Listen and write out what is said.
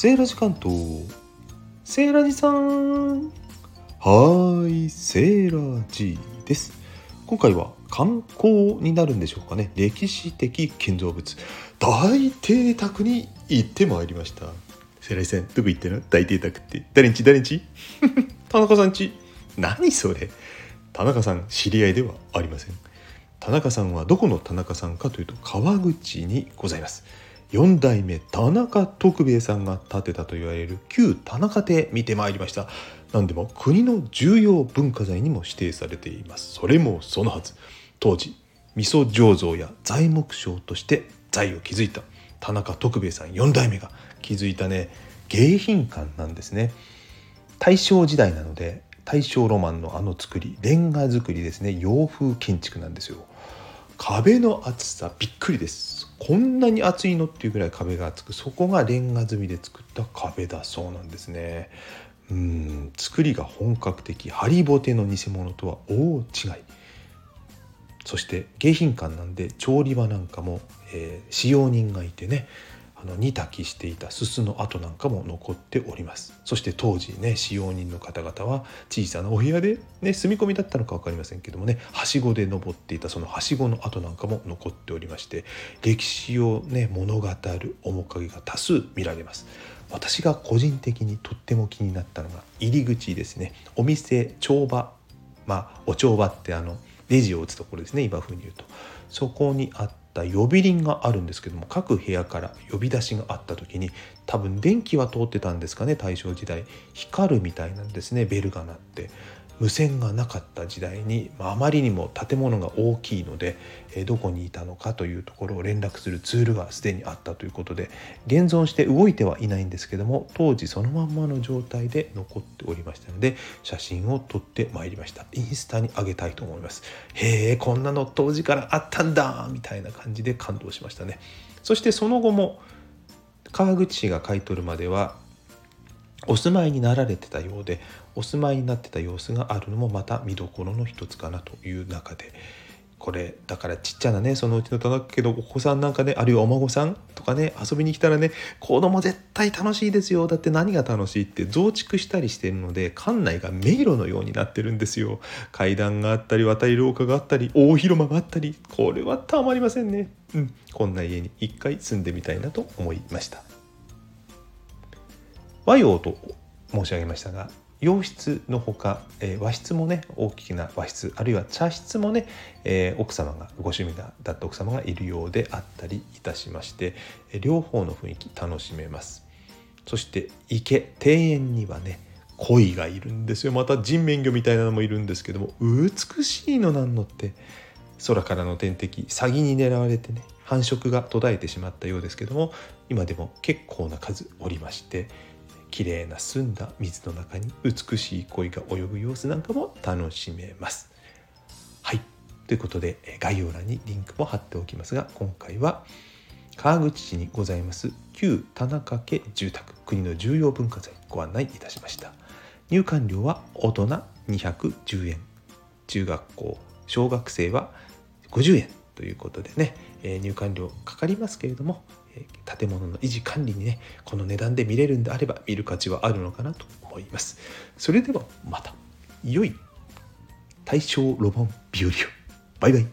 セーラジ関東セーラジさん。はーいセーラジです。今回は観光になるんでしょうかね。歴史的建造物。大邸宅に行ってまいりました。セーラジさんどこ行ったの？大邸宅って。誰んち？誰んち？田中さんち。何それ？田中さん知り合いではありません。田中さんはどこの田中さんかというと川口にございます。4代目田中徳兵衛さんが建てたと言われる旧田中邸見てまいりました。何でも国の重要文化財にも指定されています。それもそのはず。当時味噌醸造や材木商として財を築いた田中徳兵衛さん4代目が築いたね迎賓館なんですね。大正時代なので大正ロマンのあの作りレンガ造りですね。洋風建築なんですよ。壁の厚さびっくりです。こんなに厚いのっていうぐらい壁が厚くそこがレンガ積みで作った壁だそうなんですね。うん作りが本格的ハリボテの偽物とは大違い。そして迎賓館なんで調理場なんかも、えー、使用人がいてねあの煮炊きしていたすすの跡なんかも残っております。そして当時ね使用人の方々は小さなお部屋で、ね、住み込みだったのか分かりませんけどもねはしごで登っていたそのはしごの跡なんかも残っておりまして歴史をね物語る面影が多数見られます。私が個人的にとっても気になったのが入り口ですね。お店帳場。まあお帳場ってあのレジを打つところですね今風に言うと。そこにあっった呼び鈴があるんですけども各部屋から呼び出しがあった時に多分電気は通ってたんですかね大正時代。光るみたいなんですねベルが鳴って。無線がなかった時代に、まあ、まりにも建物が大きいので、えどこにいたのかというところを連絡するツールがすでにあったということで現存して動いてはいないんですけども当時そのまんまの状態で残っておりましたので写真を撮ってまいりました。インスタに上げたいと思います。へえこんなの当時からあったんだみたいな感じで感動しましたね。そしてその後も川口市が買い取るまではお住まいになられてたようでお住まいになってた様子があるのもまた見どころの一つかなという中でこれだからちっちゃなねそのうちの田中家のお子さんなんかねあるいはお孫さんとかね遊びに来たらね子供絶対楽しいですよ。だって何が楽しいって増築したりしてるので館内が迷路のようになってるんですよ。階段があったり渡り廊下があったり大広間があったりこれはたまりませんね。うん。こんな家に一回住んでみたいなと思いました。和洋と申し上げましたが洋室のほか、え、和室もね大きな和室あるいは茶室もね、え、奥様がご趣味だった奥様がいるようであったりいたしまして、え、両方の雰囲気楽しめます。そして池庭園にはね鯉がいるんですよ。また人面魚みたいなのもいるんですけども美しいのなんのって空からの天敵サギに狙われてね繁殖が途絶えてしまったようですけども今でも結構な数おりまして綺麗な澄んだ水の中に美しい鯉が泳ぐ様子なんかも楽しめます。はい。ということで概要欄にリンクも貼っておきますが今回は川口市にございます旧田中家住宅国の重要文化財ご案内いたしました。入館料は大人210円。中学校小学生は50円ということでね入館料かかりますけれども建物の維持管理にねこの値段で見れるんであれば見る価値はあるのかなと思います。それではまた。良い大正ロマン日和を。バイバイ。